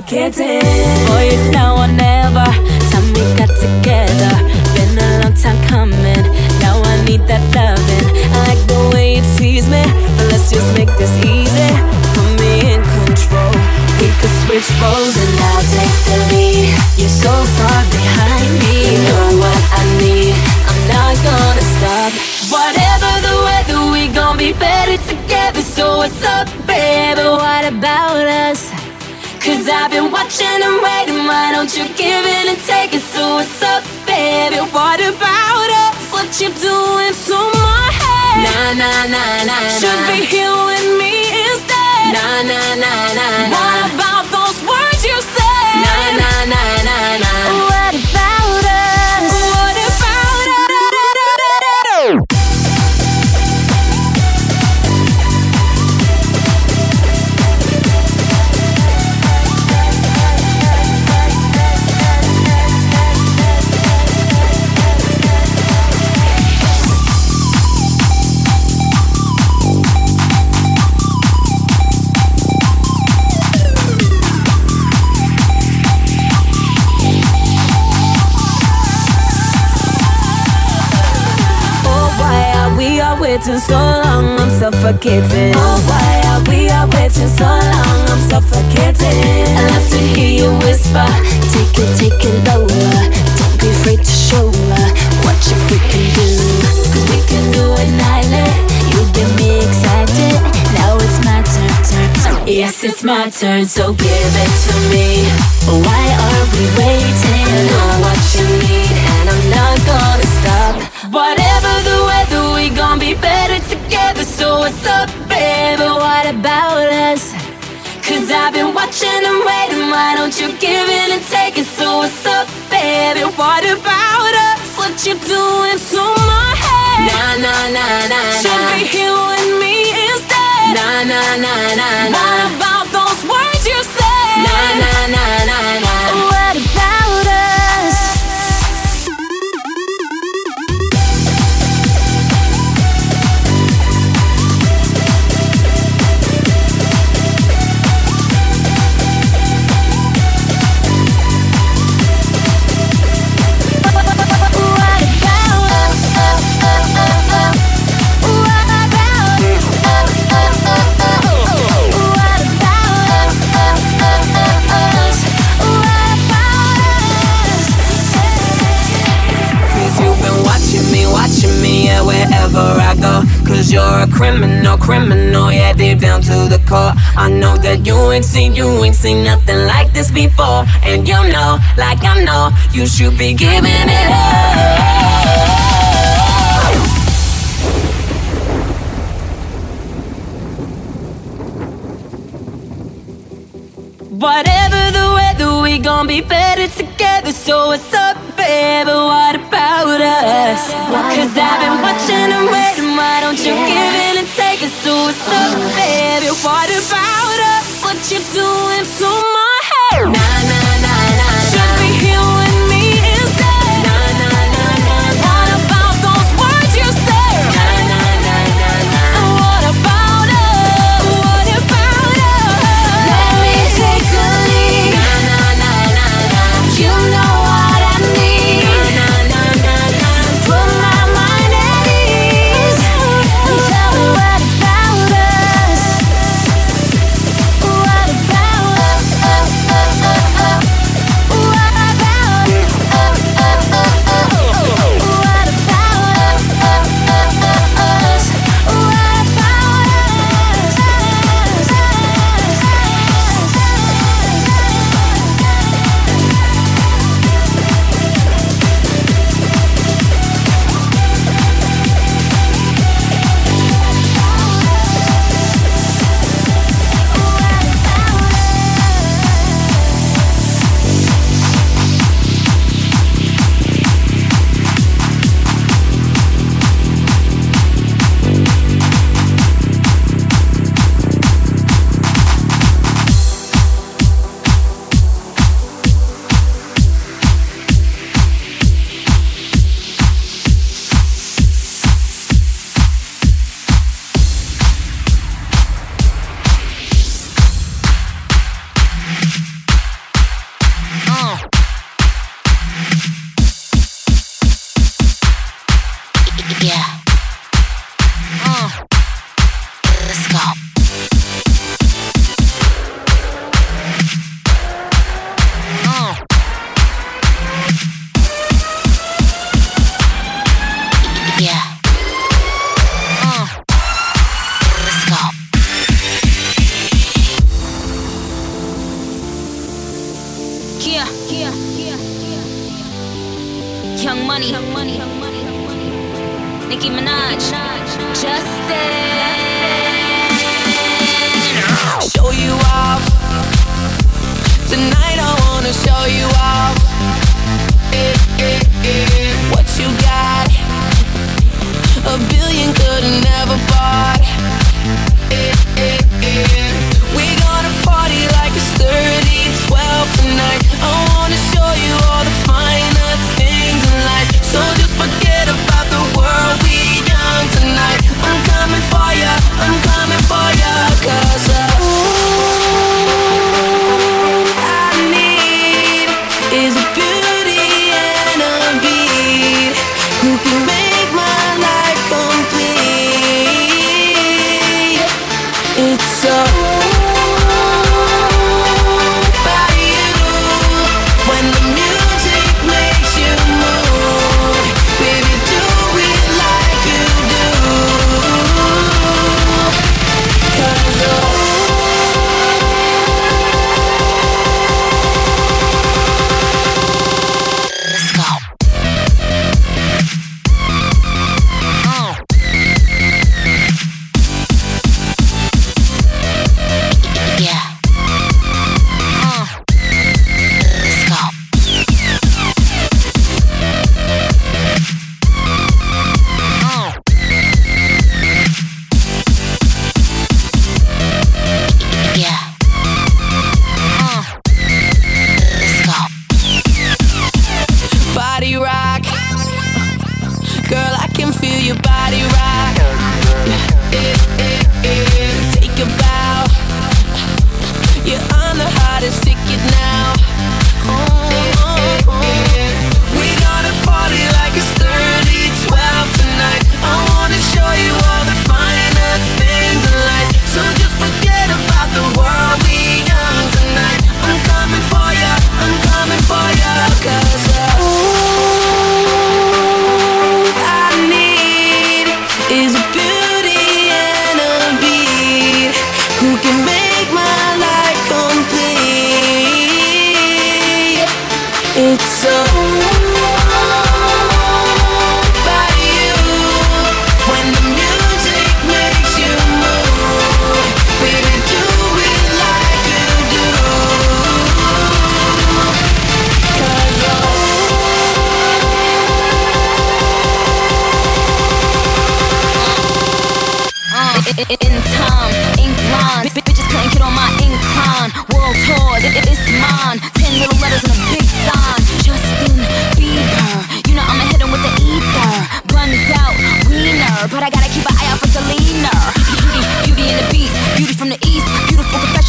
suffocating. Boy, it's now or never, time we got together. Been a long time coming, now I need that loving. I like the way you tease me, but let's just make this easy. Put me in control, we could switch roles and I'll take the lead. You're so far behind me, you know what I need. I'm not gonna stop. Whatever the weather, we gon' be better together. So what's up, Cause I've been watching and waiting. Why don't you give in and take it? So what's up, baby? What about us? What you doing to my head? Nah, nah, nah, nah. Should be here with me instead. Nah, nah, nah, nah. What about those waiting so long? I'm suffocating. Oh, why are we are waiting so long? I'm suffocating. I love to hear you whisper. Take it, take it lower. Don't be afraid to show her what you freaking do. Cause we can do it nightly. You get me excited. Now it's my turn, turn, turn. Yes, it's my turn, so give it to me. Why are we waiting? I know what you need, and I'm not gonna stop. Whatever the weather, we gon' be better together. So what's up, baby? What about us? Cause I've been watching and waiting. Why don't you give in and take it? So what's up, baby? What about us? What you doing to my head? Nah, nah, nah, nah. Should be here with me instead. Nah, nah, nah, nah, nah. What about wherever I go. Cause you're a criminal, criminal, yeah, deep down to the core. I know that you ain't seen, you ain't seen nothing like this before. And you know, like I know, you should be giving it up. Whatever the weather, we gon' be better together. So what's up, baby? What about us? Cause I've been watching and waiting. Why don't you give in and take it? So what's up, baby? What about us? What you doing to my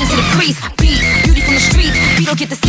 bitches to the. Beat, beauty from the street. We don't get the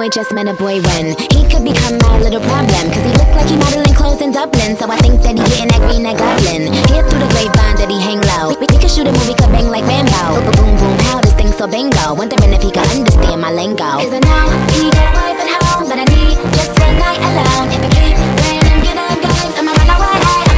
boy just met a boy when he could become my little problem. Cause he looked like he modeling clothes in Dublin. So I think that he getting that green that goblin. Here through the grapevine that he hang low. We, we could shoot a movie, could bang like Rambo. Boom, boom, boom, how this thing so bingo. Wondering if he could understand my lingo. Cause I know he got a wife at home, but I need just one night alone. If I keep playing him, get on guys, I'ma run away.